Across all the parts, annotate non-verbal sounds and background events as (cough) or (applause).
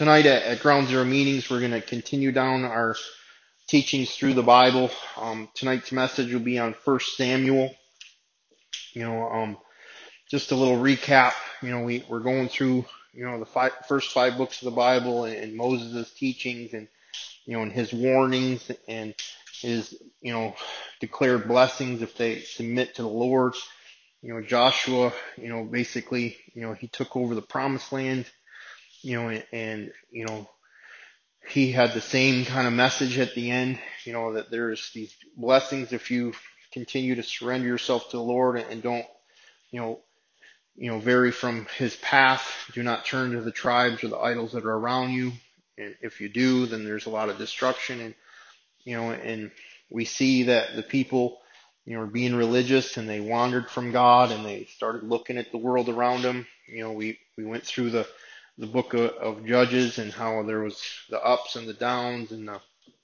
tonight at, at Ground Zero meetings, we're going to continue down our teachings through the Bible. Um, tonight's message will be on First Samuel. You know, um, just a little recap. You know, we, we're going through, you know, the five, first five books of the Bible and, and Moses' teachings and, you know, and his warnings and his, you know, declared blessings if they submit to the Lord. You know, Joshua, you know, basically, you know, he took over the promised land you know, and, and, you know, he had the same kind of message at the end, you know, that there's these blessings if you continue to surrender yourself to the Lord and don't, you know, you know, vary from his path. Do not turn to the tribes or the idols that are around you. And if you do, then there's a lot of destruction and, you know, and we see that the people, you know, are being religious and they wandered from God and they started looking at the world around them. You know, we, we went through the, the book of, of Judges and how there was the ups and the downs and the,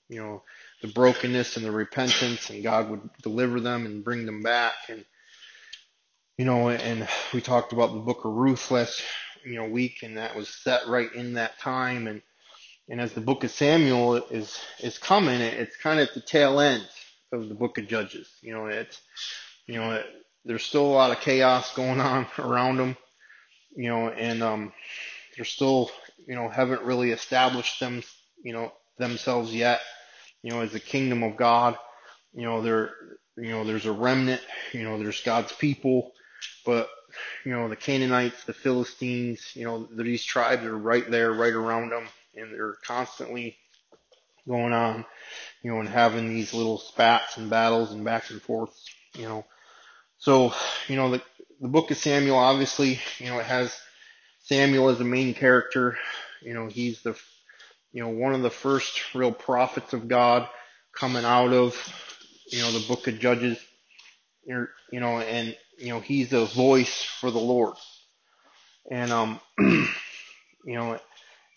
you know, the brokenness and the repentance and God would deliver them and bring them back. And, you know, and we talked about the book of Ruth last, you know, week and that was set right in that time. And, and as the book of Samuel is, is coming, it's kind of at the tail end of the book of Judges. You know, it's, you know, it, there's still a lot of chaos going on (laughs) around them, you know, and, um, they're still, you know, haven't really established them, you know, themselves yet, you know, as the kingdom of God. You know, there, you know, there's a remnant, you know, there's God's people, but, you know, the Canaanites, the Philistines, you know, these tribes are right there, right around them, and they're constantly going on, you know, and having these little spats and battles and back and forth, you know. So, you know, the, the book of Samuel, obviously, you know, it has Samuel is the main character. You know, he's the, you know, one of the first real prophets of God coming out of, you know, the book of Judges. You know, and, you know, he's a voice for the Lord. And, um, (clears throat) you know,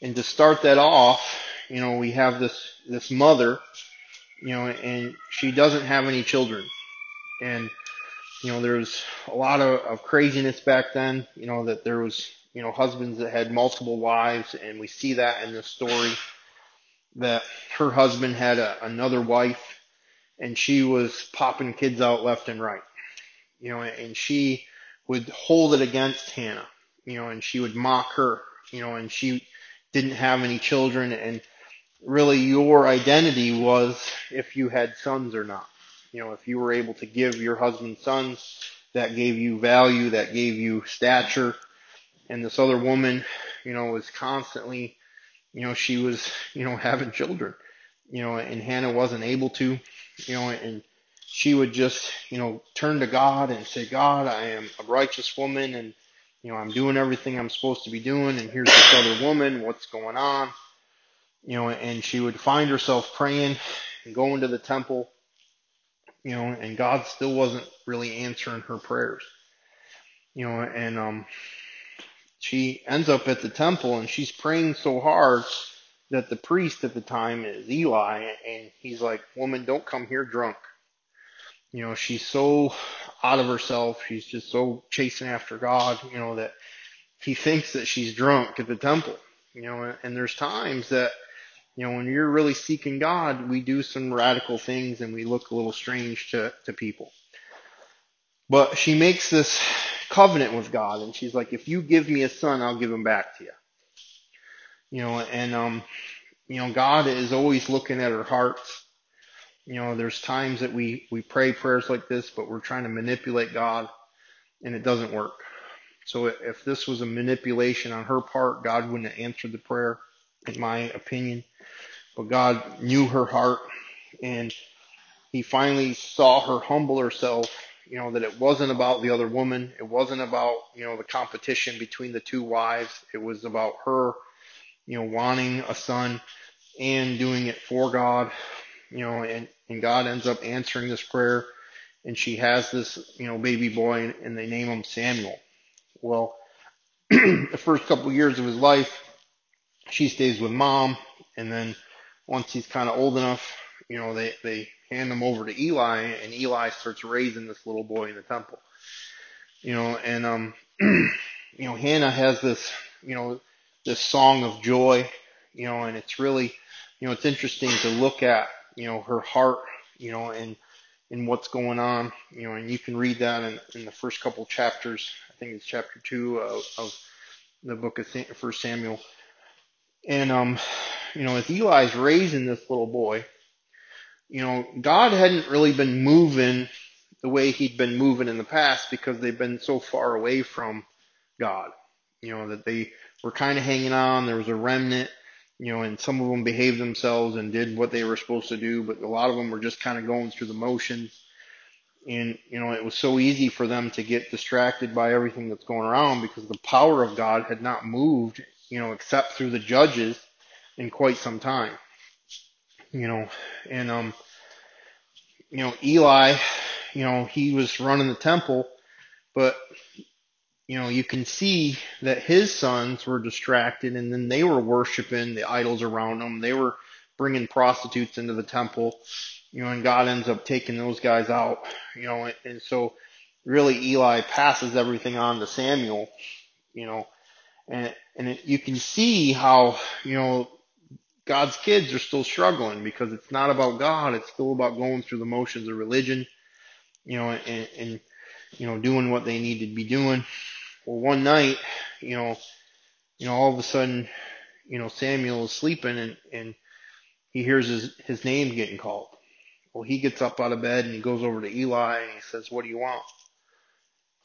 and to start that off, you know, we have this, this mother, you know, and she doesn't have any children. And, you know, there's a lot of, of craziness back then, you know, that there was you know, husbands that had multiple wives, and we see that in the story that her husband had a, another wife, and she was popping kids out left and right, you know, and she would hold it against Hannah, you know, and she would mock her, you know, and she didn't have any children, and really your identity was if you had sons or not. You know, if you were able to give your husband sons, that gave you value, that gave you stature, and this other woman, you know, was constantly, you know, she was, you know, (laughs) having children, you know, and Hannah wasn't able to, you know, and she would just, you know, turn to God and say, God, I am a righteous woman and, you know, I'm doing everything I'm supposed to be doing and here's this other woman, what's going on? You know, and she would find herself praying and going to the temple, you know, and God still wasn't really answering her prayers. You know, and um she ends up at the temple and she's praying so hard that the priest at the time is Eli and he's like, woman, don't come here drunk. You know, she's so out of herself. She's just so chasing after God, you know, that he thinks that she's drunk at the temple, you know, and there's times that, you know, when you're really seeking God, we do some radical things and we look a little strange to, to people. But she makes this covenant with God, and she's like, if you give me a son, I'll give him back to you. You know, and um, you know, God is always looking at her heart. You know, there's times that we we pray prayers like this, but we're trying to manipulate God, and it doesn't work. So if this was a manipulation on her part, God wouldn't have answered the prayer, in my opinion. But God knew her heart, and He finally saw her humble herself you know, that it wasn't about the other woman. It wasn't about, you know, the competition between the two wives. It was about her, you know, wanting a son and doing it for God, you know, and, and God ends up answering this prayer and she has this, you know, baby boy and they name him Samuel. Well, (clears throat) the first couple of years of his life, she stays with mom and then once he's kind of old enough, you know, they, they hand him over to Eli and Eli starts raising this little boy in the temple. You know, and, um, (clears throat) you know, Hannah has this, you know, this song of joy, you know, and it's really, you know, it's interesting to look at, you know, her heart, you know, and, and what's going on, you know, and you can read that in, in the first couple chapters. I think it's chapter two of, of the book of First Samuel. And, um, you know, as Eli's raising this little boy, you know, God hadn't really been moving the way he'd been moving in the past because they've been so far away from God. You know, that they were kind of hanging on. There was a remnant, you know, and some of them behaved themselves and did what they were supposed to do, but a lot of them were just kind of going through the motions. And, you know, it was so easy for them to get distracted by everything that's going around because the power of God had not moved, you know, except through the judges in quite some time. You know, and, um, you know, Eli, you know, he was running the temple, but you know, you can see that his sons were distracted and then they were worshiping the idols around them. They were bringing prostitutes into the temple, you know, and God ends up taking those guys out, you know, and, and so really Eli passes everything on to Samuel, you know, and, and it, you can see how, you know, God's kids are still struggling because it's not about God. It's still about going through the motions of religion, you know, and, and you know, doing what they need to be doing. Well, one night, you know, you know, all of a sudden, you know, Samuel is sleeping and, and he hears his, his name getting called. Well, he gets up out of bed and he goes over to Eli and he says, what do you want?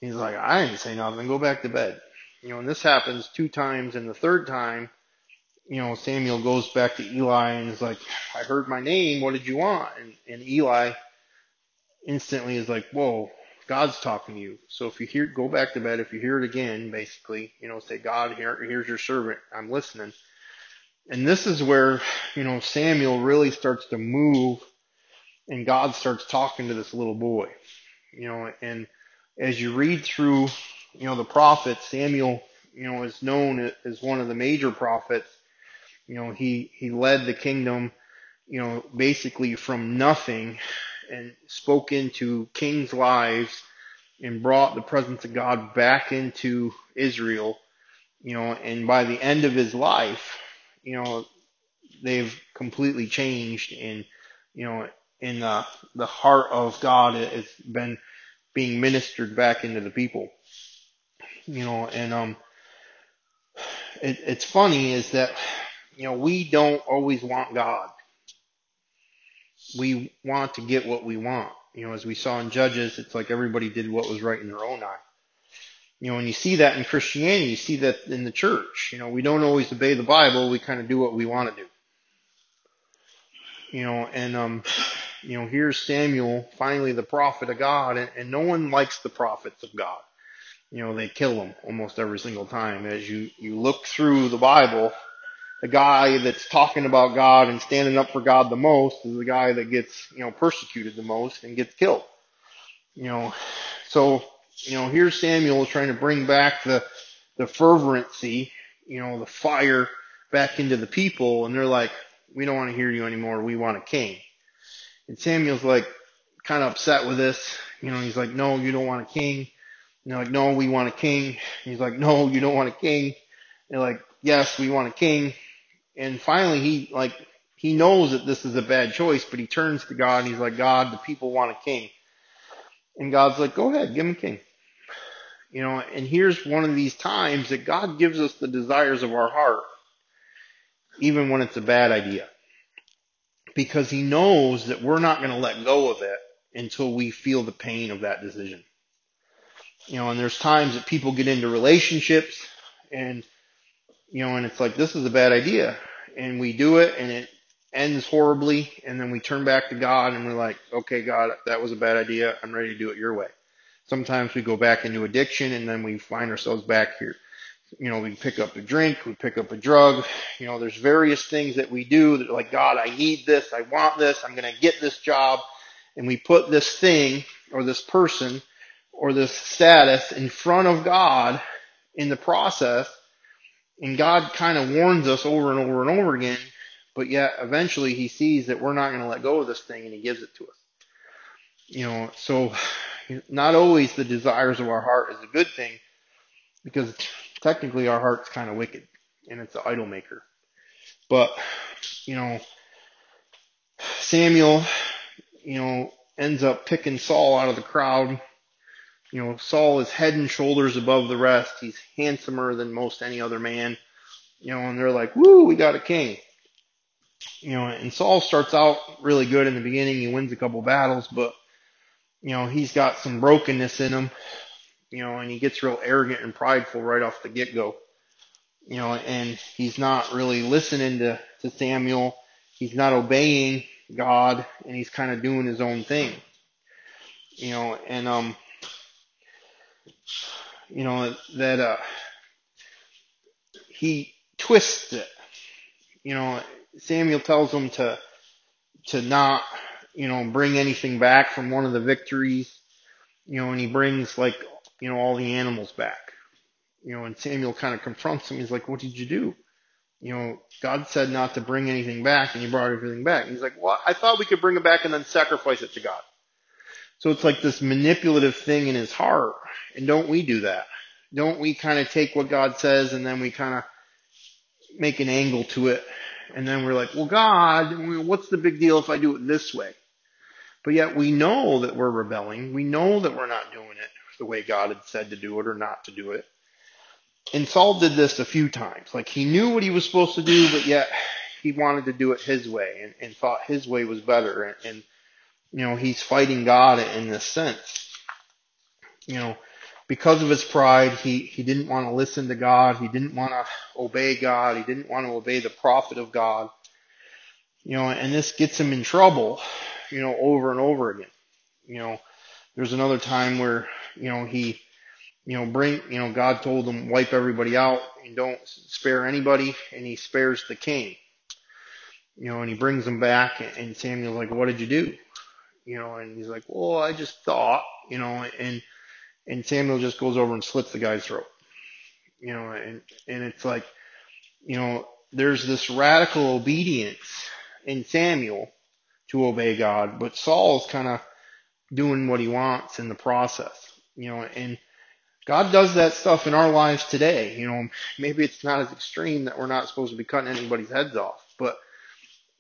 He's like, I didn't say nothing. Go back to bed. You know, and this happens two times and the third time, you know, Samuel goes back to Eli and is like, I heard my name. What did you want? And, and Eli instantly is like, whoa, God's talking to you. So if you hear, go back to bed. If you hear it again, basically, you know, say, God, here, here's your servant. I'm listening. And this is where, you know, Samuel really starts to move and God starts talking to this little boy, you know, and as you read through, you know, the prophets, Samuel, you know, is known as one of the major prophets. You know, he, he led the kingdom, you know, basically from nothing and spoke into kings' lives and brought the presence of God back into Israel, you know, and by the end of his life, you know, they've completely changed and, you know, in the, the heart of God has been being ministered back into the people, you know, and, um, it, it's funny is that, you know, we don't always want God we want to get what we want. You know, as we saw in Judges, it's like everybody did what was right in their own eye. You know, when you see that in Christianity, you see that in the church. You know, we don't always obey the Bible, we kind of do what we want to do. You know, and, um, you know, here's Samuel, finally the prophet of God, and, and no one likes the prophets of God. You know, they kill them almost every single time. As you, you look through the Bible, the guy that's talking about God and standing up for God the most is the guy that gets, you know, persecuted the most and gets killed. You know, so, you know, here's Samuel trying to bring back the, the fervency, you know, the fire back into the people and they're like, we don't want to hear you anymore. We want a king. And Samuel's like kind of upset with this. You know, he's like, no, you don't want a king. And they're like, no, we want a king. And he's like, no, you don't want a king. And they're like, yes, we want a king and finally he like he knows that this is a bad choice, but he turns to God and he's like, God, the people want a king. And God's like, go ahead, give him a king. You know, and here's one of these times that God gives us the desires of our heart, even when it's a bad idea. Because he knows that we're not going to let go of it until we feel the pain of that decision. You know, and there's times that people get into relationships and you know, and it's like, this is a bad idea. And we do it and it ends horribly. And then we turn back to God and we're like, okay, God, that was a bad idea. I'm ready to do it your way. Sometimes we go back into addiction and then we find ourselves back here. You know, we pick up a drink, we pick up a drug. You know, there's various things that we do that like, God, I need this. I want this. I'm going to get this job. And we put this thing or this person or this status in front of God in the process and God kind of warns us over and over and over again, but yet eventually he sees that we're not going to let go of this thing and he gives it to us. You know, so not always the desires of our heart is a good thing because technically our heart's kind of wicked and it's an idol maker. But, you know, Samuel, you know, ends up picking Saul out of the crowd. You know, Saul is head and shoulders above the rest. He's handsomer than most any other man. You know, and they're like, woo, we got a king. You know, and Saul starts out really good in the beginning. He wins a couple battles, but, you know, he's got some brokenness in him. You know, and he gets real arrogant and prideful right off the get go. You know, and he's not really listening to, to Samuel. He's not obeying God and he's kind of doing his own thing. You know, and, um, you know, that, uh, he twists it. You know, Samuel tells him to, to not, you know, bring anything back from one of the victories, you know, and he brings like, you know, all the animals back. You know, and Samuel kind of confronts him. He's like, what did you do? You know, God said not to bring anything back and you brought everything back. And he's like, well, I thought we could bring it back and then sacrifice it to God. So it's like this manipulative thing in his heart. And don't we do that? Don't we kind of take what God says and then we kind of make an angle to it. And then we're like, well, God, what's the big deal if I do it this way? But yet we know that we're rebelling. We know that we're not doing it the way God had said to do it or not to do it. And Saul did this a few times. Like he knew what he was supposed to do, but yet he wanted to do it his way and, and thought his way was better. And, and, you know, he's fighting God in this sense. You know, because of his pride, he, he didn't want to listen to God. He didn't want to obey God. He didn't want to obey the prophet of God. You know, and this gets him in trouble, you know, over and over again. You know, there's another time where, you know, he, you know, bring, you know, God told him wipe everybody out and don't spare anybody, and he spares the king. You know, and he brings him back, and Samuel's like, "What did you do?" You know, and he's like, "Well, I just thought," you know, and and Samuel just goes over and slits the guy's throat. You know, and and it's like, you know, there's this radical obedience in Samuel to obey God, but Saul's kind of doing what he wants in the process. You know, and God does that stuff in our lives today. You know, maybe it's not as extreme that we're not supposed to be cutting anybody's heads off, but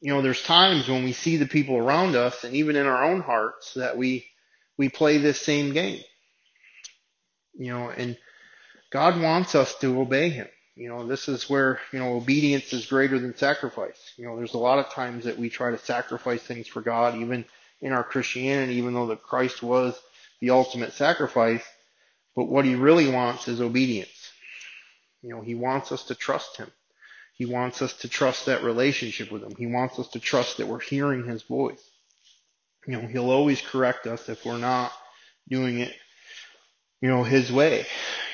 you know, there's times when we see the people around us and even in our own hearts that we we play this same game. You know, and God wants us to obey him. You know, this is where, you know, obedience is greater than sacrifice. You know, there's a lot of times that we try to sacrifice things for God, even in our Christianity, even though that Christ was the ultimate sacrifice but what he really wants is obedience. You know, he wants us to trust him. He wants us to trust that relationship with him. He wants us to trust that we're hearing his voice. You know, he'll always correct us if we're not doing it, you know, his way.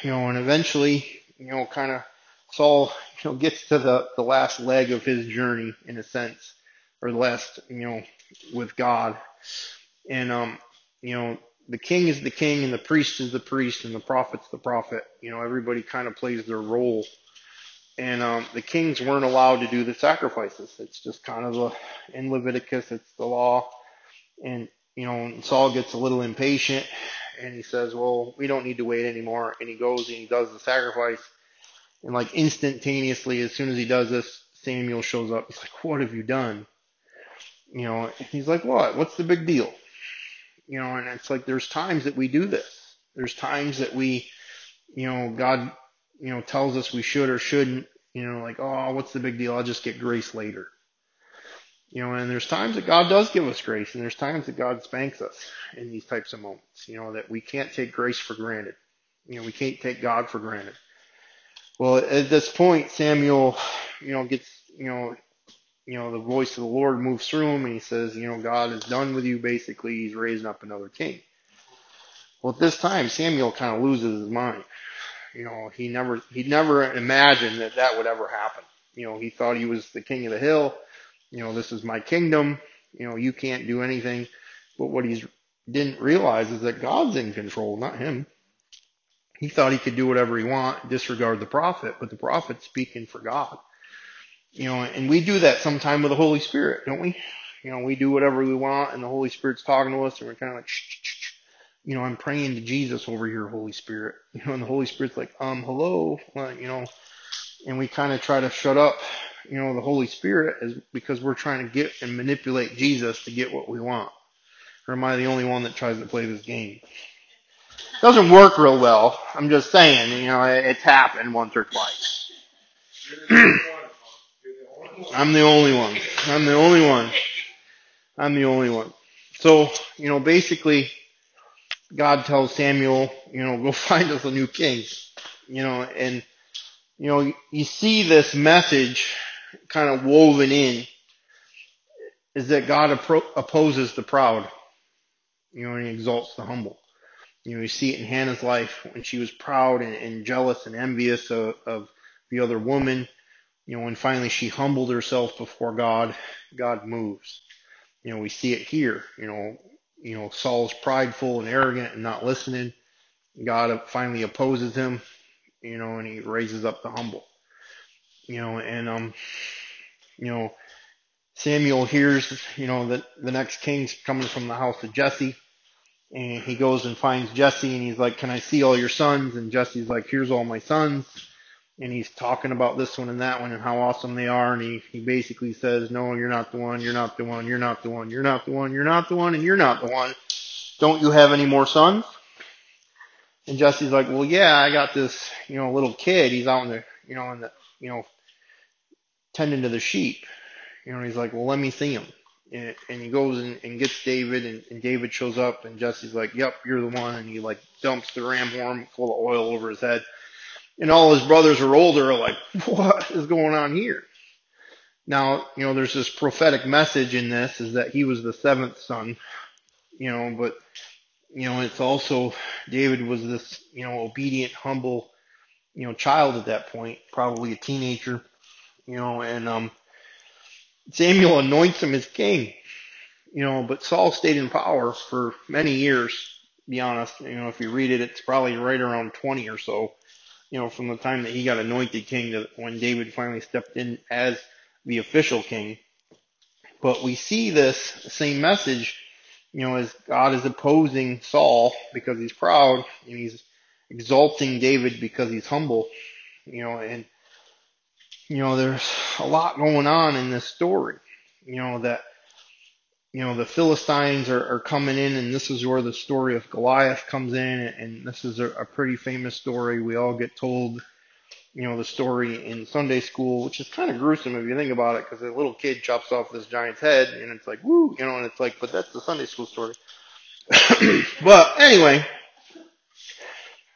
You know, and eventually, you know, kind of Saul, you know, gets to the, the last leg of his journey in a sense, or the last, you know, with God. And, um, you know, the king is the king and the priest is the priest and the prophet's the prophet. You know, everybody kind of plays their role. And um, the kings weren't allowed to do the sacrifices. It's just kind of a, in Leviticus, it's the law. And, you know, Saul gets a little impatient and he says, well, we don't need to wait anymore. And he goes and he does the sacrifice. And like instantaneously, as soon as he does this, Samuel shows up. He's like, what have you done? You know, he's like, what? What's the big deal? you know, and it's like there's times that we do this. There's times that we, you know, God, you know, tells us we should or shouldn't, you know, like, oh, what's the big deal? I'll just get grace later. You know, and there's times that God does give us grace, and there's times that God spanks us in these types of moments, you know, that we can't take grace for granted. You know, we can't take God for granted. Well, at this point, Samuel, you know, gets, you know, you know, the voice of the Lord moves through him and he says, you know, God is done with you. Basically, he's raising up another king. Well, at this time, Samuel kind of loses his mind. You know, he never, he never imagined that that would ever happen. You know, he thought he was the king of the hill. You know, this is my kingdom. You know, you can't do anything. But what he didn't realize is that God's in control, not him. He thought he could do whatever he want, disregard the prophet, but the prophet's speaking for God. You know, and we do that sometime with the Holy Spirit, don't we? You know, we do whatever we want and the Holy Spirit's talking to us and we're kind of like, shh, shh, shh. you know, I'm praying to Jesus over here, Holy Spirit. You know, and the Holy Spirit's like, um, hello, you know, and we kind of try to shut up you know, the Holy Spirit is because we're trying to get and manipulate Jesus to get what we want. Or am I the only one that tries to play this game? Doesn't work real well. I'm just saying, you know, it's happened once or twice. (clears throat) I'm the only one. I'm the only one. I'm the only one. So, you know, basically, God tells Samuel, you know, go (laughs) find us a new king. You know, and, you know, you see this message kind of woven in is that God opposes the proud, you know, and he exalts the humble. You know, you see it in Hannah's life when she was proud and, and jealous and envious of, of the other woman. You know, when finally she humbled herself before God, God moves. You know, we see it here. You know, you know, Saul's prideful and arrogant and not listening. God finally opposes him, you know, and he raises up the humble. You know, and um, you know, Samuel hears, you know, that the next king's coming from the house of Jesse and he goes and finds Jesse and he's like, Can I see all your sons? And Jesse's like, Here's all my sons. And he's talking about this one and that one and how awesome they are. And he, he basically says, No, you're not the one, you're not the one, you're not the one, you're not the one, you're not the one, and you're not the one. Don't you have any more sons? And Jesse's like, Well, yeah, I got this, you know, little kid. He's out in the, you know, in the, you know, tending to the sheep. You know, he's like, Well, let me see him and, and he goes and, and gets David, and, and David shows up, and Jesse's like, "Yep, you're the one," and he like dumps the ram horn full of oil over his head, and all his brothers are older, are like, (laughs) "What is going on here?" Now, you know, there's this prophetic message in this is that he was the seventh son, you know, but you know, it's also David was this, you know, obedient, humble, you know, child at that point, probably a teenager, you know, and um Samuel anoints him as king, you know, but Saul stayed in power for many years. To be honest, you know, if you read it, it's probably right around 20 or so, you know, from the time that he got anointed king to when David finally stepped in as the official king. But we see this same message, you know, as God is opposing Saul because he's proud and he's exalting David because he's humble, you know, and you know, there's a lot going on in this story. You know, that, you know, the Philistines are, are coming in and this is where the story of Goliath comes in and this is a, a pretty famous story. We all get told, you know, the story in Sunday school, which is kind of gruesome if you think about it because a little kid chops off this giant's head and it's like, woo, you know, and it's like, but that's the Sunday school story. (coughs) but anyway,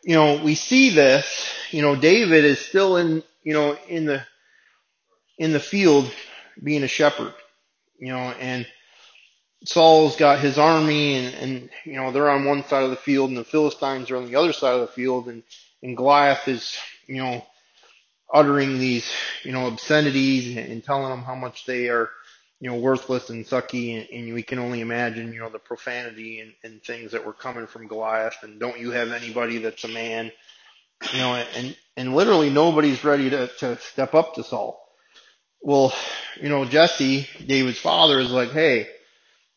you know, we see this, you know, David is still in, you know, in the, in the field being a shepherd, you know, and Saul's got his army and, and, you know, they're on one side of the field and the Philistines are on the other side of the field and, and Goliath is, you know, uttering these, you know, obscenities and, and telling them how much they are, you know, worthless and sucky and, and we can only imagine, you know, the profanity and, and things that were coming from Goliath and don't you have anybody that's a man, you know, and, and literally nobody's ready to, to step up to Saul. Well, you know, Jesse, David's father, is like, hey,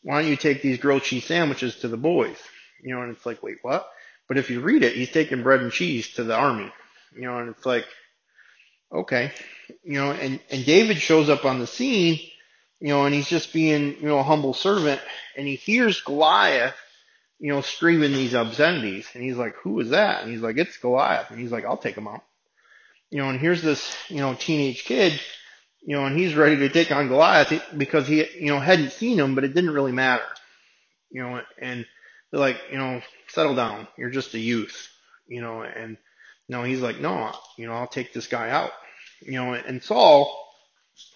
why don't you take these grilled cheese sandwiches to the boys? You know, and it's like, wait, what? But if you read it, he's taking bread and cheese to the army. You know, and it's like, okay, you know, and, and David shows up on the scene, you know, and he's just being, you know, a humble servant, and he hears Goliath, you know, screaming these obscenities, and he's like, who is that? And he's like, it's Goliath, and he's like, I'll take him out. You know, and here's this, you know, teenage kid you know, and he's ready to take on Goliath because he, you know, hadn't seen him, but it didn't really matter, you know, and they're like, you know, settle down. You're just a youth, you know, and no, he's like, no, you know, I'll take this guy out, you know, and Saul,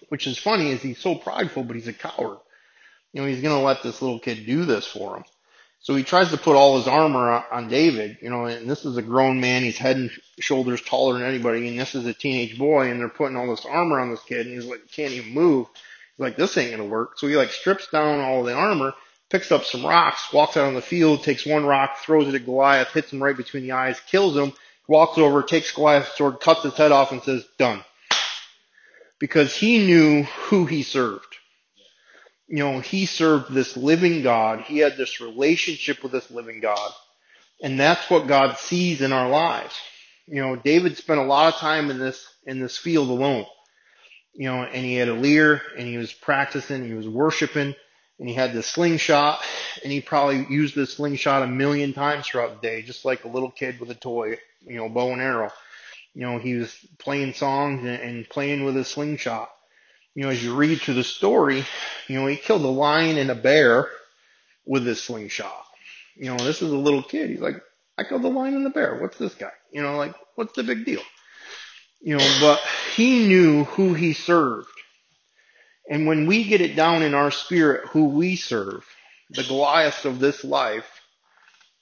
which is funny, is he's so prideful, but he's a coward. You know, he's going to let this little kid do this for him. So he tries to put all his armor on David, you know, and this is a grown man. He's head and shoulders taller than anybody, and this is a teenage boy, and they're putting all this armor on this kid, and he's like, can't even move. He's like, this ain't gonna work. So he like strips down all the armor, picks up some rocks, walks out on the field, takes one rock, throws it at Goliath, hits him right between the eyes, kills him, walks over, takes Goliath's sword, cuts his head off, and says, done. Because he knew who he served you know, he served this living God. He had this relationship with this living God. And that's what God sees in our lives. You know, David spent a lot of time in this, in this field alone. you know, and he had a lyre and he was practicing, he was worshiping and he had this slingshot and he probably used the slingshot a million times throughout the day, just like a little kid with a toy, you know, bow and arrow. You know, he was playing songs and, and playing with a slingshot. You know, as you read through the story, you know, he killed a lion and a bear with his slingshot. You know, this is a little kid. He's like, I killed the lion and the bear. What's this guy? You know, like, what's the big deal? You know, but he knew who he served. And when we get it down in our spirit who we serve, the Goliaths of this life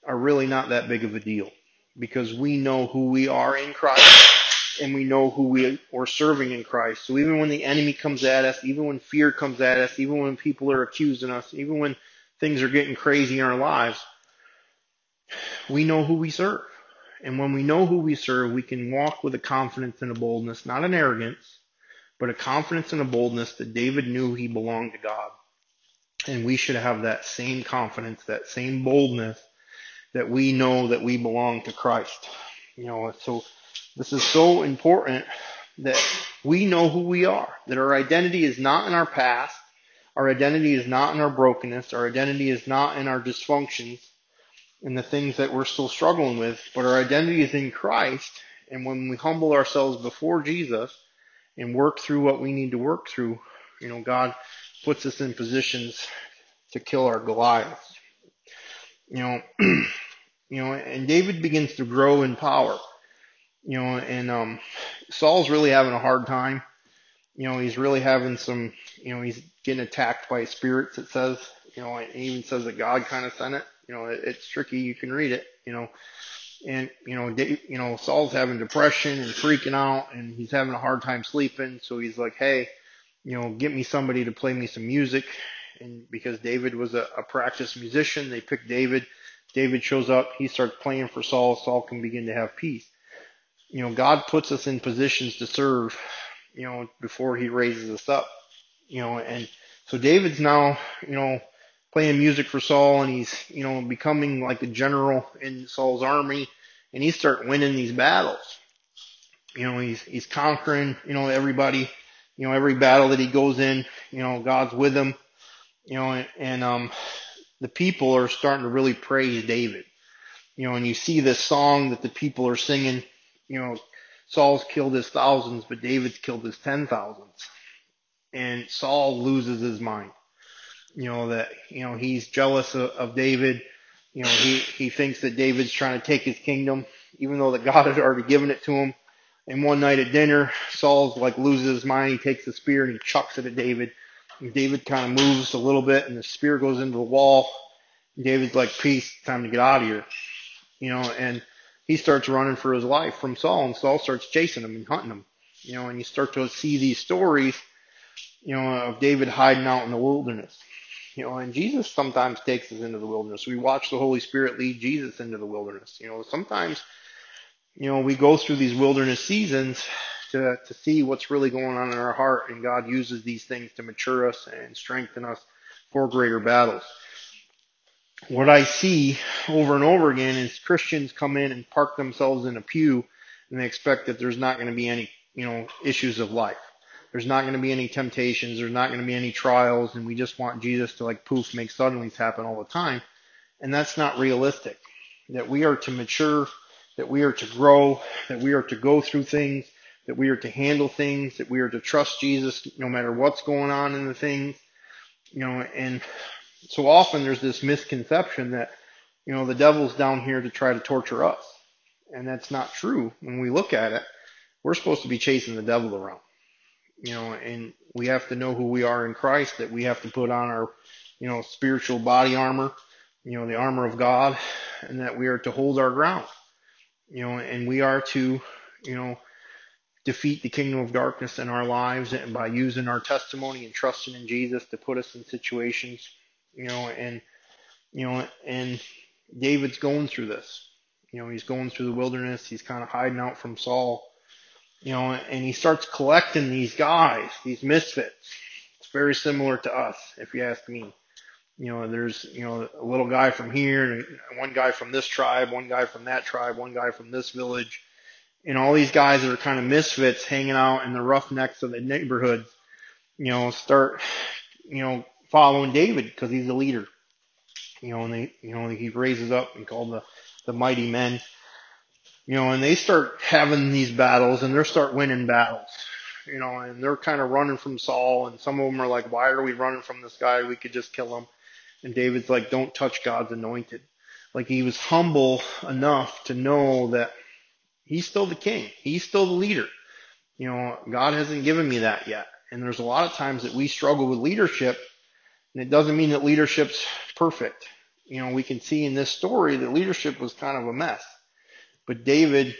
are really not that big of a deal because we know who we are in Christ and we know who we are serving in Christ. So even when the enemy comes at us, even when fear comes at us, even when people are accusing us, even when things are getting crazy in our lives, we know who we serve. And when we know who we serve, we can walk with a confidence and a boldness, not an arrogance, but a confidence and a boldness that David knew he belonged to God. And we should have that same confidence, that same boldness that we know that we belong to Christ. You know, so this is so important that we know who we are, that our identity is not in our past, our identity is not in our brokenness, our identity is not in our dysfunctions and the things that we're still struggling with, but our identity is in Christ. And when we humble ourselves before Jesus, and work through what we need to work through, you know, God puts us in positions to kill our Goliaths. You know, (clears throat) you know, and David begins to grow in power. You know, and um, Saul's really having a hard time. You know, he's really having some. You know, he's getting attacked by spirits. It says. You know, it even says that God kind of sent it. You know, it, it's tricky. You can read it. You know, and you know, you know, Saul's having depression and freaking out, and he's having a hard time sleeping. So he's like, "Hey, you know, get me somebody to play me some music." And because David was a, a practiced musician, they picked David. David shows up. He starts playing for Saul. Saul can begin to have peace. You know, God puts us in positions to serve. You know, before He raises us up. You know, and so David's now, you know, playing music for Saul and he's, you know, becoming like a general in Saul's army and he start winning these battles. You know, he's, he's conquering, you know, everybody, you know, every battle that he goes in, you know, God's with him, you know, and, and um, the people are starting to really praise David. You know, and you see this song that the people are singing, you know, Saul's killed his thousands, but David's killed his ten thousands. And Saul loses his mind you know, that, you know, he's jealous of, of David. You know, he, he thinks that David's trying to take his kingdom, even though that God (laughs) had already given it to him. And one night at dinner, Saul's like loses his mind. He takes the spear and he chucks it at David. David kind of moves a little bit and the spear goes into the wall. David's like, peace, time to get out of here. You know, and he starts running for his life from Saul and Saul starts chasing him and hunting him. You know, and you start to see these stories, you know, of David hiding out in the wilderness. You know, and Jesus sometimes takes us into the wilderness. We watch the Holy Spirit lead Jesus into the wilderness. You know, sometimes, you know, we go through these wilderness seasons to, to see what's really going on in our heart, and God uses these things to mature us and strengthen us for greater battles. What I see over and over again is Christians come in and park themselves in a pew and they expect that there's not going to be any, you know, issues of life. There's not going to be any temptations. There's not going to be any trials. And we just want Jesus to like poof, make suddenlies happen all the time. And that's not realistic. That we are to mature, that we are to grow, that we are to go through things, that we are to handle things, that we are to trust Jesus no matter what's going on in the things. You know, and so often there's this misconception that, you know, the devil's down here to try to torture us. And that's not true. When we look at it, we're supposed to be chasing the devil around you know, and we have to know who we are in Christ, that we have to put on our, you know, spiritual body armor, you know, the armor of God, and that we are to hold our ground, you know, and we are to, you know, defeat the kingdom of darkness in our lives and by using our testimony and trusting in Jesus to put us in situations, you know, and, you know, and David's going through this. You know, he's going through the wilderness. He's kind of hiding out from Saul you know, and he starts collecting these guys, these misfits. It's very similar to us, if you ask me. You know, there's, you know, a little guy from here, one guy from this tribe, one guy from that tribe, one guy from this village, and all these guys that are kind of misfits hanging out in the roughnecks of the neighborhoods, you know, start, you know, following David because he's a leader. You know, and they, you know, he raises up and called the, the mighty men. You know, and they start having these battles and they start winning battles. You know, and they're kind of running from Saul and some of them are like, why are we running from this guy? We could just kill him. And David's like, don't touch God's anointed. Like he was humble enough to know that he's still the king. He's still the leader. You know, God hasn't given me that yet. And there's a lot of times that we struggle with leadership and it doesn't mean that leadership's perfect. You know, we can see in this story that leadership was kind of a mess. But David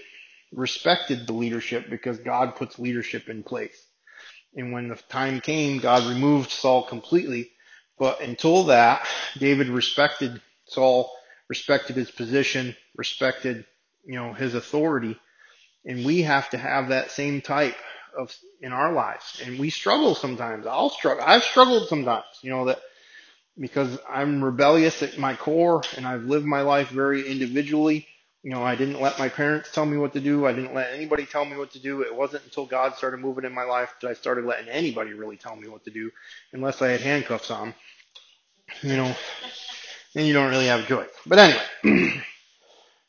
respected the leadership because God puts leadership in place. And when the time came, God removed Saul completely. But until that, David respected Saul, respected his position, respected, you know, his authority. And we have to have that same type of in our lives. And we struggle sometimes. I'll struggle. I've struggled sometimes, you know, that because I'm rebellious at my core and I've lived my life very individually. You know, I didn't let my parents tell me what to do. I didn't let anybody tell me what to do. It wasn't until God started moving in my life that I started letting anybody really tell me what to do, unless I had handcuffs on. You know, and you don't really have a choice. But anyway, (clears throat)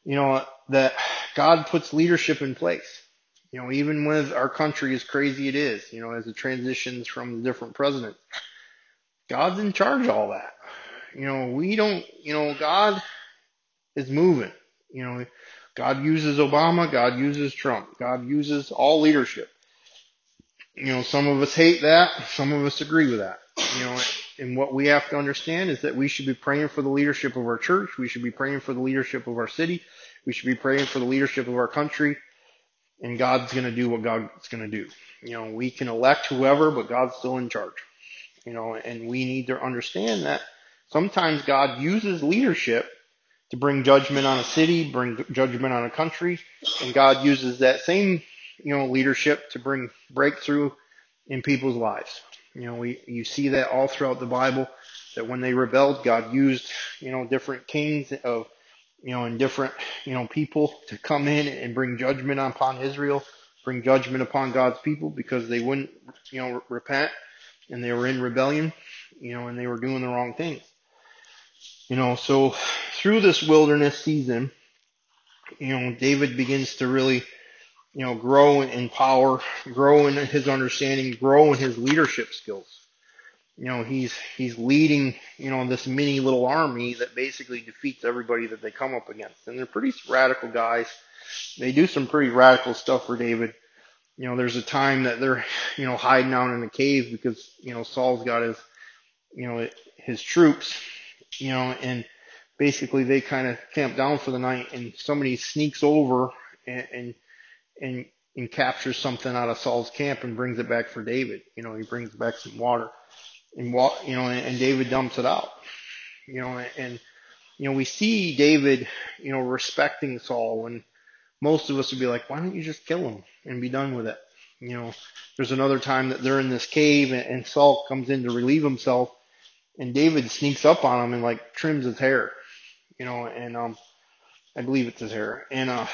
you know, that God puts leadership in place. You know, even with our country as crazy it is, you know, as it transitions from the different presidents, God's in charge of all that. You know, we don't, you know, God is moving. You know, God uses Obama, God uses Trump, God uses all leadership. You know, some of us hate that, some of us agree with that. You know, and what we have to understand is that we should be praying for the leadership of our church, we should be praying for the leadership of our city, we should be praying for the leadership of our country, and God's going to do what God's going to do. You know, we can elect whoever, but God's still in charge. You know, and we need to understand that sometimes God uses leadership to bring judgment on a city, bring judgment on a country, and God uses that same, you know, leadership to bring breakthrough in people's lives. You know, we you see that all throughout the Bible that when they rebelled, God used, you know, different kings of you know, and different, you know, people to come in and bring judgment upon Israel, bring judgment upon God's people because they wouldn't, you know, repent and they were in rebellion, you know, and they were doing the wrong things. You know, so through this wilderness season, you know, David begins to really, you know, grow in power, grow in his understanding, grow in his leadership skills. You know, he's he's leading, you know, this mini little army that basically defeats everybody that they come up against. And they're pretty radical guys. They do some pretty radical stuff for David. You know, there's a time that they're, you know, hiding out in a cave because, you know, Saul's got his, you know, his troops, you know, and basically they kind of camp down for the night and somebody sneaks over and, and, and, and captures something out of Saul's camp and brings it back for David. You know, he brings back some water and what, you know, and, and David dumps it out. You know, and, and you know, we see David, you know, respecting Saul and most of us would be like, why don't you just kill him and be done with it? You know, there's another time that they're in this cave and, and Saul comes in to relieve himself and David sneaks up on him and like trims his hair, you know, and, um, I believe it's his hair. And, uh,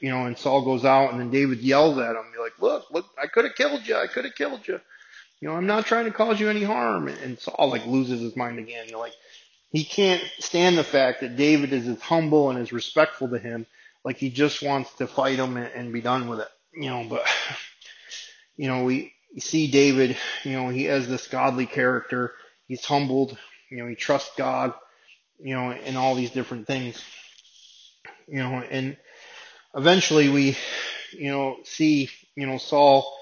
you know, and Saul goes out and then David yells at him, be like, look, look, I could have killed you. I could have killed you. You know, I'm not trying to cause you any harm. And Saul like loses his mind again. Like he can't stand the fact that David is as humble and as respectful to him. Like he just wants to fight him and, and be done with it. You know, but (laughs) you know, we see David, you know, he has this godly character. He's humbled, you know, he trusts God, you know, and all these different things. You know, and eventually we, you know, see, you know, Saul,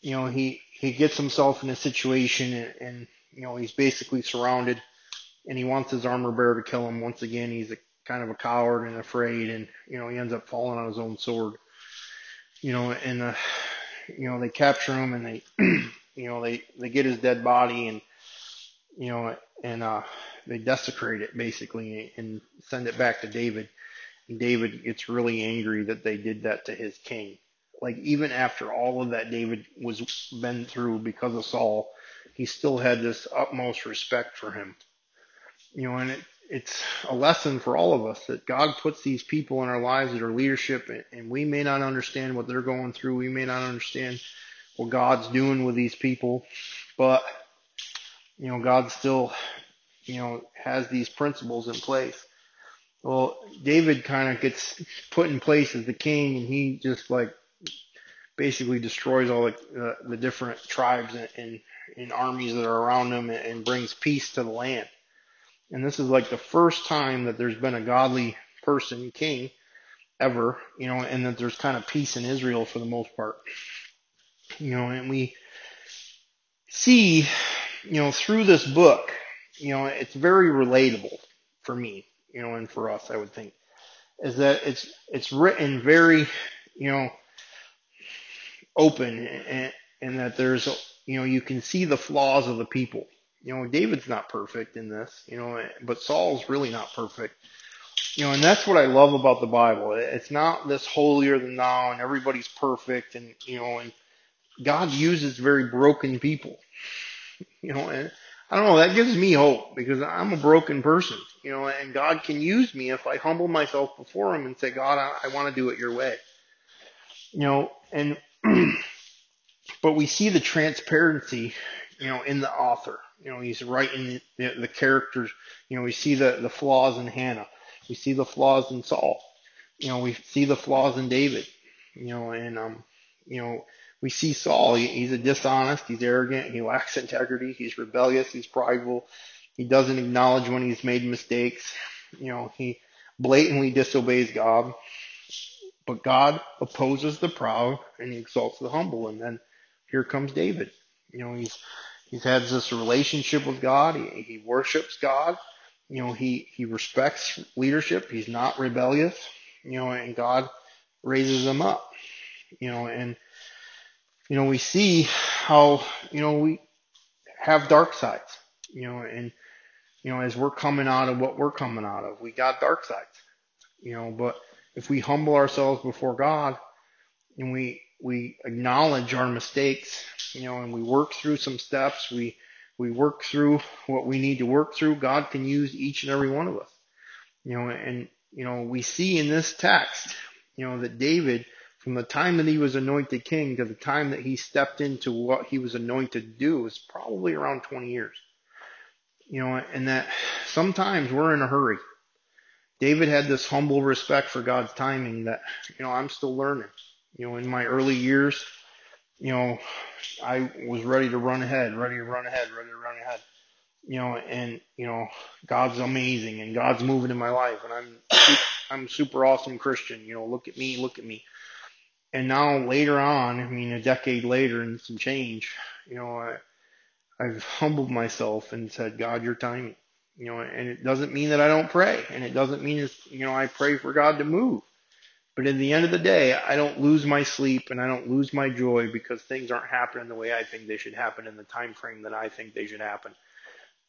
you know, he, he gets himself in a situation and, and you know, he's basically surrounded and he wants his armor bearer to kill him. Once again, he's a kind of a coward and afraid and, you know, he ends up falling on his own sword, you know, and, uh, you know, they capture him and they, (clears throat) you know, they, they get his dead body and, you know, and, uh, they desecrate it basically and send it back to David. And David gets really angry that they did that to his king. Like even after all of that David was been through because of Saul, he still had this utmost respect for him. You know, and it, it's a lesson for all of us that God puts these people in our lives that are leadership, and we may not understand what they're going through. We may not understand what God's doing with these people, but you know, God still, you know, has these principles in place. Well, David kind of gets put in place as the king, and he just like basically destroys all the, uh, the different tribes and, and, and, armies that are around him and, and brings peace to the land. And this is like the first time that there's been a godly person, king, ever, you know, and that there's kind of peace in Israel for the most part. You know, and we see, you know, through this book, you know, it's very relatable for me you know, and for us, I would think, is that it's it's written very, you know, open and, and that there's, you know, you can see the flaws of the people. You know, David's not perfect in this, you know, but Saul's really not perfect. You know, and that's what I love about the Bible. It's not this holier than thou and everybody's perfect and, you know, and God uses very broken people. (laughs) You know, and I don't know, that gives me hope because I'm a broken person, you know, and God can use me if I humble myself before Him and say, God, I, I want to do it your way. You know, and, (clears throat) but we see the transparency, you know, in the author. You know, he's writing the, the characters, you know, we see the, the flaws in Hannah. We see the flaws in Saul. You know, we see the flaws in David, you know, and, um, you know, we see Saul. He, he's a dishonest. He's arrogant. He lacks integrity. He's rebellious. He's prideful. He doesn't acknowledge when he's made mistakes. You know, he blatantly disobeys God. But God opposes the proud and he exalts the humble. And then here comes David. You know, he's he's had this relationship with God. He, he worships God. You know, he he respects leadership. He's not rebellious. You know, and God raises him up. You know, and you know, we see how, you know, we have dark sides, you know, and, you know, as we're coming out of what we're coming out of, we got dark sides, you know, but if we humble ourselves before God and we, we acknowledge our mistakes, you know, and we work through some steps, we, we work through what we need to work through, God can use each and every one of us, you know, and, you know, we see in this text, you know, that David, from the time that he was anointed king to the time that he stepped into what he was anointed to do was probably around 20 years. You know, and that sometimes we're in a hurry. David had this humble respect for God's timing that, you know, I'm still learning. You know, in my early years, you know, I was ready to run ahead, ready to run ahead, ready to run ahead. You know, and, you know, God's amazing and God's moving in my life and I'm, I'm super awesome Christian. You know, look at me, look at me and now later on, I mean, a decade later and some change, you know, I, I've humbled myself and said, God, your timing, you know, and it doesn't mean that I don't pray and it doesn't mean, it's, you know, I pray for God to move. But in the end of the day, I don't lose my sleep and I don't lose my joy because things aren't happening the way I think they should happen in the time frame that I think they should happen.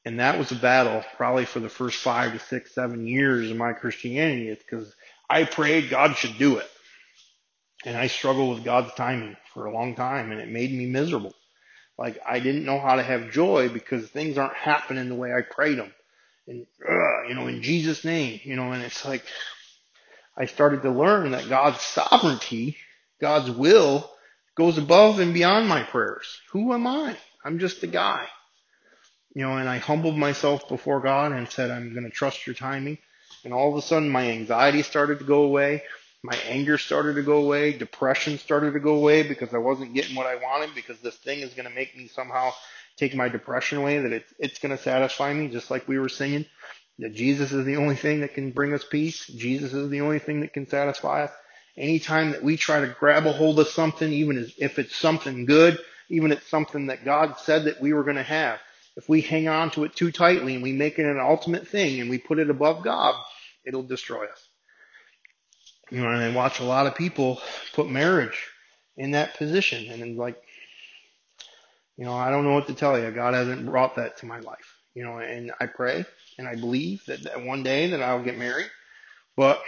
And that was a battle probably for the first five to six, seven years of my Christianity. It's because I prayed God should do it. And I struggled with God's timing for a long time and it made me miserable. Like I didn't know how to have joy because things aren't happening the way I prayed them. And, uh, you know, in Jesus name, you know, and it's like, I started to learn that God's sovereignty, God's will goes above and beyond my prayers. Who am I? I'm just a guy. You know, and I humbled myself before God and said, I'm going to trust your timing. And all of a sudden my anxiety started to go away. My anger started to go away. Depression started to go away because I wasn't getting what I wanted because this thing is going to make me somehow take my depression away, that it's, it's going to satisfy me, just like we were singing. That Jesus is the only thing that can bring us peace. Jesus is the only thing that can satisfy us. Anytime that we try to grab a hold of something, even if it's something good, even if it's something that God said that we were going to have, if we hang on to it too tightly and we make it an ultimate thing and we put it above God, it'll destroy us. You know, and I watch a lot of people put marriage in that position. And like, you know, I don't know what to tell you. God hasn't brought that to my life. You know, and I pray and I believe that, that one day that I'll get married. But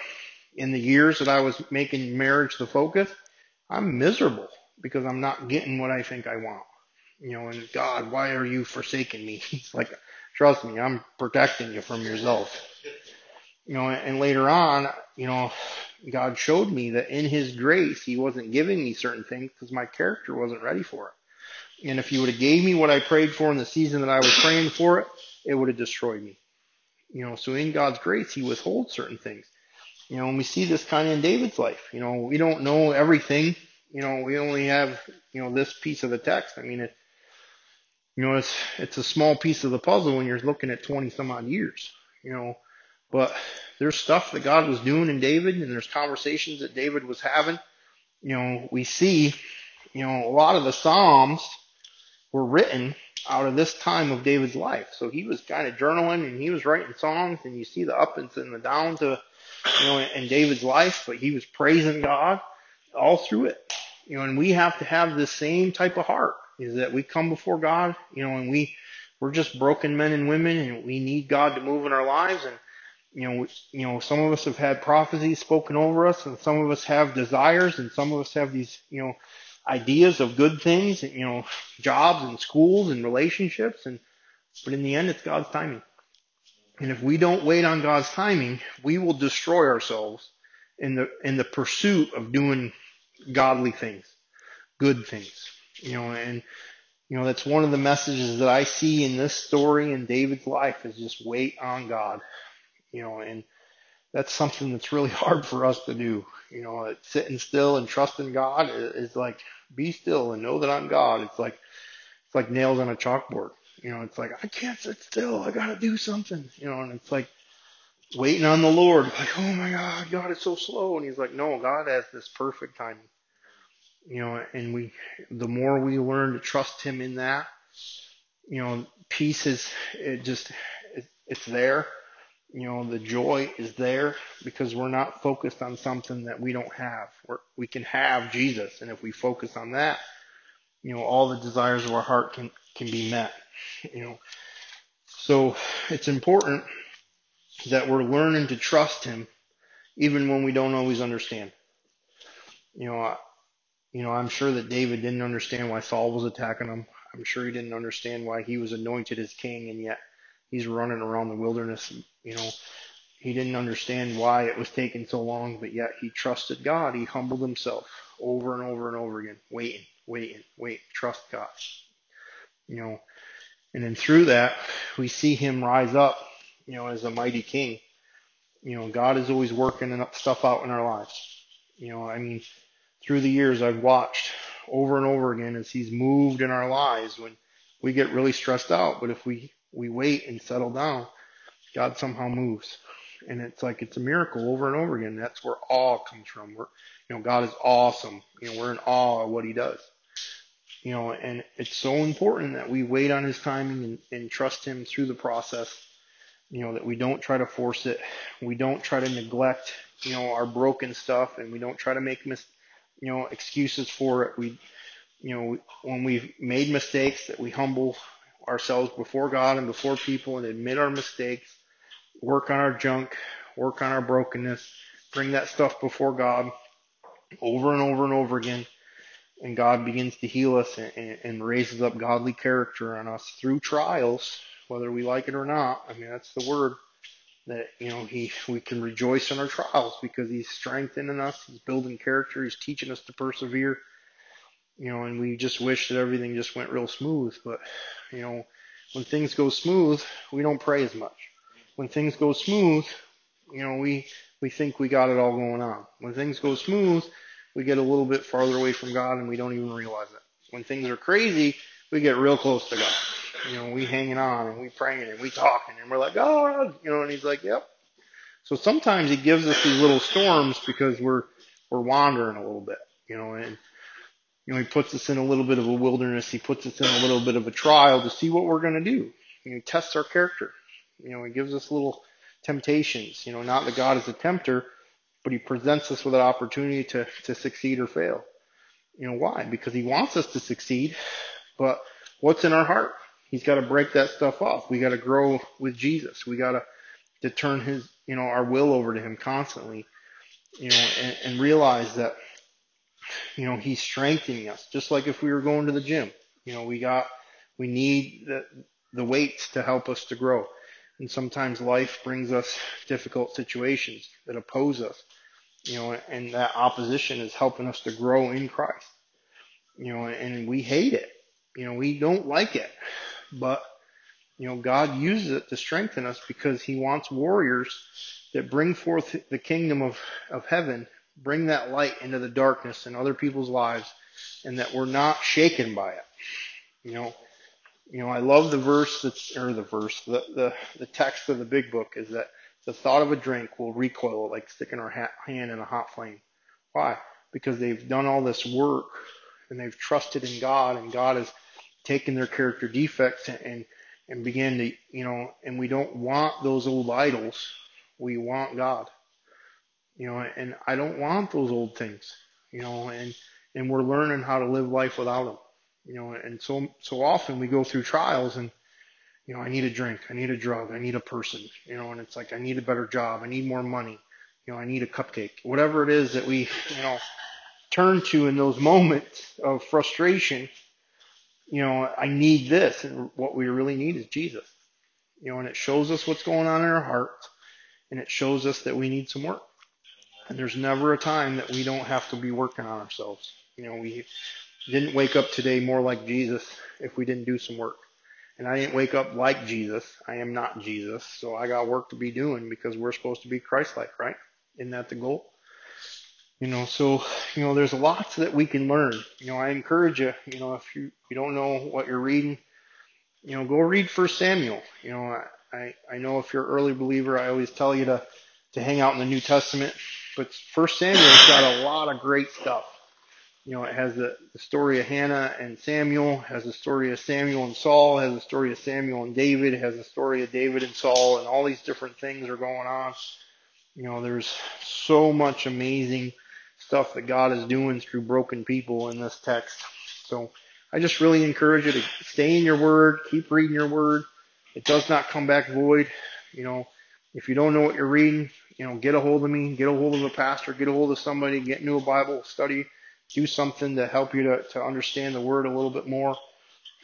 in the years that I was making marriage the focus, I'm miserable because I'm not getting what I think I want. You know, and God, why are you forsaking me? (laughs) Like, trust me, I'm protecting you from yourself. You know, and later on, you know, God showed me that in His grace, He wasn't giving me certain things because my character wasn't ready for it. And if He would have gave me what I prayed for in the season that I was praying for it, it would have destroyed me. You know, so in God's grace, He withholds certain things. You know, and we see this kind of in David's life. You know, we don't know everything. You know, we only have, you know, this piece of the text. I mean, it, you know, it's, it's a small piece of the puzzle when you're looking at 20 some odd years, you know, but there's stuff that God was doing in David and there's conversations that David was having. You know, we see, you know, a lot of the Psalms were written out of this time of David's life. So he was kind of journaling and he was writing songs and you see the ups and the downs of, you know, in David's life, but he was praising God all through it. You know, and we have to have the same type of heart is that we come before God, you know, and we, we're just broken men and women and we need God to move in our lives and, you know, you know, some of us have had prophecies spoken over us and some of us have desires and some of us have these, you know, ideas of good things, you know, jobs and schools and relationships and, but in the end it's God's timing. And if we don't wait on God's timing, we will destroy ourselves in the, in the pursuit of doing godly things, good things, you know, and, you know, that's one of the messages that I see in this story in David's life is just wait on God, you know, and that's something that's really (laughs) hard for us to do. You know, sitting still and trusting God is like, be still and know that I'm God. It's like, it's like nails on a chalkboard. You know, it's like, I can't sit still. I gotta do something. You know, and it's like waiting on the Lord. Like, oh my God, God is so slow. And he's like, no, God has this perfect timing. You know, and we, the more we learn to trust him in that, you know, peace is, it just, it, it's there you know, the joy is there because we're not focused on something that we don't have. We're, we can have Jesus, and if we focus on that, you know, all the desires of our heart can can be met. You know, so it's important that we're learning to trust Him, even when we don't always understand. You know, I, you know, I'm sure that David didn't understand why Saul was attacking him. I'm sure he didn't understand why he was anointed as king, and yet he's running around the wilderness, you know, he didn't understand why it was taking so long, but yet he trusted God. He humbled himself over and over and over again, waiting, waiting, wait, trust God. You know, and then through that, we see him rise up, you know, as a mighty king. You know, God is always working stuff out in our lives. You know, I mean, through the years, I've watched over and over again as he's moved in our lives when we get really stressed out. But if we we wait and settle down, God somehow moves. And it's like it's a miracle over and over again. That's where awe comes from. We're, you know, God is awesome. You know, we're in awe of what He does. You know, and it's so important that we wait on His timing and, and trust Him through the process. You know, that we don't try to force it. We don't try to neglect, you know, our broken stuff, and we don't try to make mis, you know, excuses for it. We, you know, when we've made mistakes, that we humble ourselves before God and before people and admit our mistakes, work on our junk, work on our brokenness, bring that stuff before God over and over and over again. And God begins to heal us and, and raises up godly character on us through trials, whether we like it or not. I mean, that's the word that, you know, he, we can rejoice in our trials because he's strengthening us. He's building character. He's teaching us to persevere you know, and we just wish that everything just went real smooth. But, you know, when things go smooth, we don't pray as much. When things go smooth, you know, we, we think we got it all going on. When things go smooth, we get a little bit farther away from God and we don't even realize it. When things are crazy, we get real close to God. You know, we hanging on and we praying and we talking and we're like, oh, you know, and he's like, yep. So sometimes he gives us these little storms because we're, we're wandering a little bit, you know, and, you know, he puts us in a little bit of a wilderness. He puts us in a little bit of a trial to see what we're going to do. Know, he tests our character. You know, he gives us little temptations. You know, not that God is a tempter, but he presents us with an opportunity to, to succeed or fail. You know, why? Because he wants us to succeed, but what's in our heart? He's got to break that stuff off. We got to grow with Jesus. We got to, to turn his, you know, our will over to him constantly, you know, and, and realize that you know, he's strengthening us. Just like if we were going to the gym, you know, we got, we need the, the weights to help us to grow. And sometimes life brings us difficult situations that oppose us, you know, and that opposition is helping us to grow in Christ, you know, and we hate it. You know, we don't like it, but you know, God uses it to strengthen us because he wants warriors that bring forth the kingdom of, of heaven, bring that light into the darkness in other people's lives, and that we're not shaken by it. You know, you know, I love the verse that's, or the verse, the, the, the text of the big book is that the thought of a drink will recoil like sticking our ha- hand in a hot flame. Why? Because they've done all this work and they've trusted in God and God has taken their character defects and, and began to, you know, and we don't want those old idols. We want God. You know, and I don't want those old things, you know, and, and we're learning how to live life without them. You know, and so so often we go through trials and you know, I need a drink, I need a drug, I need a person, you know, and it's like I need a better job, I need more money, you know, I need a cupcake. Whatever it is that we, you know, turn to in those moments of frustration, you know, I need this and what we really need is Jesus. You know, and it shows us what's going on in our hearts and it shows us that we need some work. And there's never a time that we don't have to be working on ourselves. You know, we didn't wake up today more like Jesus if we didn't do some work. And I didn't wake up like Jesus. I am not Jesus. So I got work to be doing because we're supposed to be Christ-like, right? Isn't that the goal? You know, so, you know, there's lots that we can learn. You know, I encourage you, you know, if you, you don't know what you're reading, you know, go read First Samuel. You know, I, I know if you're an early believer, I always tell you to, to hang out in the New Testament, but First Samuel's got a lot of great stuff. You know, it has the, the story of Hannah and Samuel, has the story of Samuel and Saul, has the story of Samuel and David, has the story of David and Saul, and all these different things are going on. You know, there's so much amazing stuff that God is doing through broken people in this text. So I just really encourage you to stay in your word, keep reading your word. It does not come back void. You know, if you don't know what you're reading, you know, get a hold of me, get a hold of a pastor, get a hold of somebody, get into a Bible study do something to help you to, to understand the word a little bit more.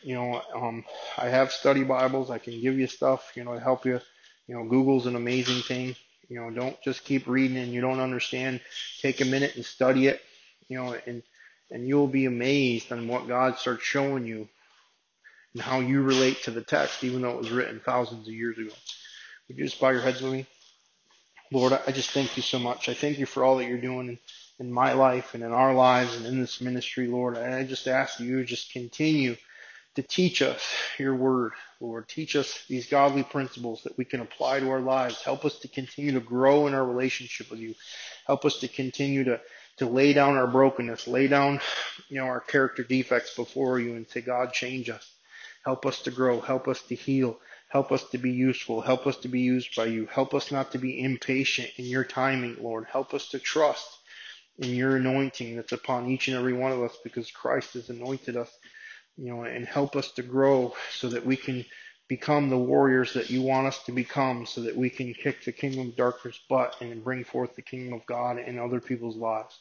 You know, um, I have study Bibles. I can give you stuff, you know, to help you. You know, Google's an amazing thing. You know, don't just keep reading and you don't understand. Take a minute and study it. You know, and and you'll be amazed on what God starts showing you and how you relate to the text, even though it was written thousands of years ago. Would you just bow your heads with me? Lord, I just thank you so much. I thank you for all that you're doing in my life and in our lives and in this ministry, Lord. And I just ask you just continue to teach us your word, Lord. Teach us these godly principles that we can apply to our lives. Help us to continue to grow in our relationship with you. Help us to continue to, to lay down our brokenness, lay down, you know, our character defects before you and say, God, change us. Help us to grow. Help us to heal. Help us to be useful. Help us to be used by you. Help us not to be impatient in your timing, Lord. Help us to trust in your anointing that's upon each and every one of us because Christ has anointed us, you know, and help us to grow so that we can become the warriors that you want us to become so that we can kick the kingdom of darkness butt and bring forth the kingdom of God in other people's lives.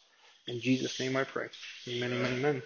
In Jesus' name I pray. Amen, amen, amen.